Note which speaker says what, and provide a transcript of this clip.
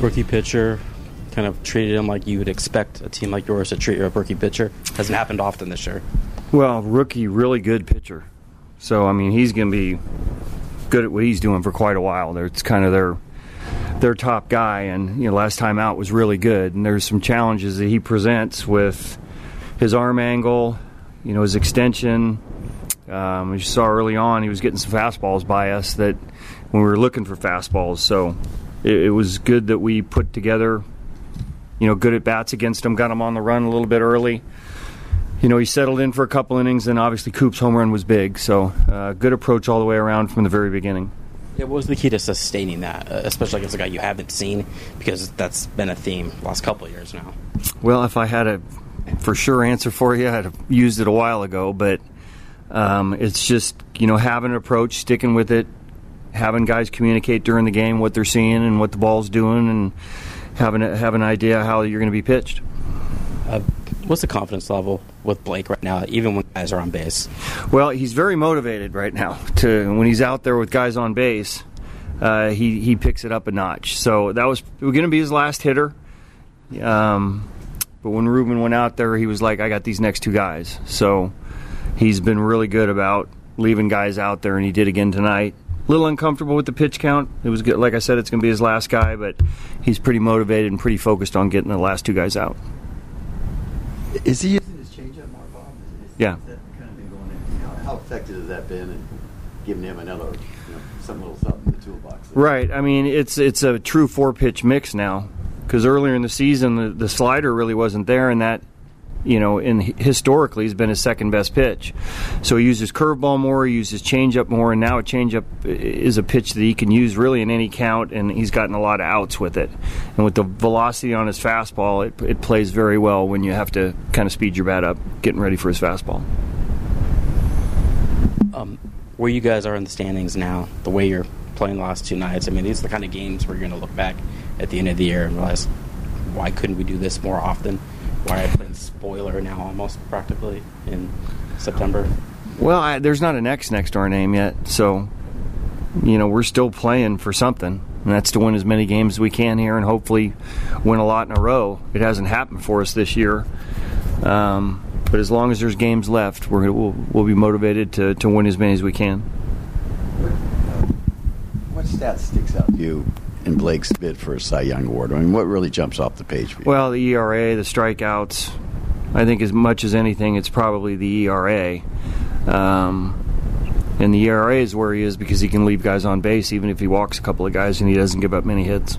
Speaker 1: rookie pitcher, kind of treated him like you would expect a team like yours to treat your rookie pitcher. Hasn't happened often this year.
Speaker 2: Well, rookie, really good pitcher. So I mean, he's going to be good at what he's doing for quite a while. It's kind of their their top guy, and you know, last time out was really good. And there's some challenges that he presents with his arm angle, you know, his extension. Um, as you saw early on, he was getting some fastballs by us that when we were looking for fastballs. So it, it was good that we put together, you know, good at bats against him, got him on the run a little bit early. You know, he settled in for a couple innings, and obviously Coop's home run was big. So uh, good approach all the way around from the very beginning.
Speaker 1: Yeah, what was the key to sustaining that, uh, especially against a guy you haven't seen? Because that's been a theme the last couple of years now.
Speaker 2: Well, if I had a for sure answer for you, I'd have used it a while ago. But um, it's just you know having an approach, sticking with it, having guys communicate during the game what they're seeing and what the ball's doing, and having a, have an idea how you're going to be pitched.
Speaker 1: Uh, what's the confidence level with Blake right now, even when guys are on base?
Speaker 2: Well, he's very motivated right now. To when he's out there with guys on base, uh, he he picks it up a notch. So that was going to be his last hitter. Um, but when Ruben went out there, he was like, "I got these next two guys." So he's been really good about leaving guys out there, and he did again tonight. Little uncomfortable with the pitch count. It was good. Like I said, it's going to be his last guy, but he's pretty motivated and pretty focused on getting the last two guys out.
Speaker 3: Is he using his changeup more, Bob? Is, is
Speaker 2: Yeah.
Speaker 3: that kind of been going in? How, how effective has that been in giving him another, you know, some little something in the toolbox?
Speaker 2: Right. I mean, it's it's a true four pitch mix now. Because earlier in the season, the, the slider really wasn't there, and that, you know, in historically has been his second best pitch. So he uses curveball more, he uses changeup more, and now a changeup is a pitch that he can use really in any count, and he's gotten a lot of outs with it. And with the velocity on his fastball, it, it plays very well when you have to kind of speed your bat up, getting ready for his fastball.
Speaker 1: Um, where you guys are in the standings now, the way you're playing the last two nights, I mean, these are the kind of games where you're going to look back at the end of the year and realize, why couldn't we do this more often? Why are I playing spoiler now almost practically in September?
Speaker 2: Well, I, there's not an X next to our name yet, so you know we're still playing for something, and that's to win as many games as we can here, and hopefully win a lot in a row. It hasn't happened for us this year, um, but as long as there's games left, we're, we'll, we'll be motivated to, to win as many as we can.
Speaker 3: What stat sticks out to you in Blake's bid for a Cy Young Award? I mean, what really jumps off the page for you?
Speaker 2: Well, the ERA, the strikeouts. I think as much as anything, it's probably the ERA. Um, and the ERA is where he is because he can leave guys on base, even if he walks a couple of guys and he doesn't give up many hits.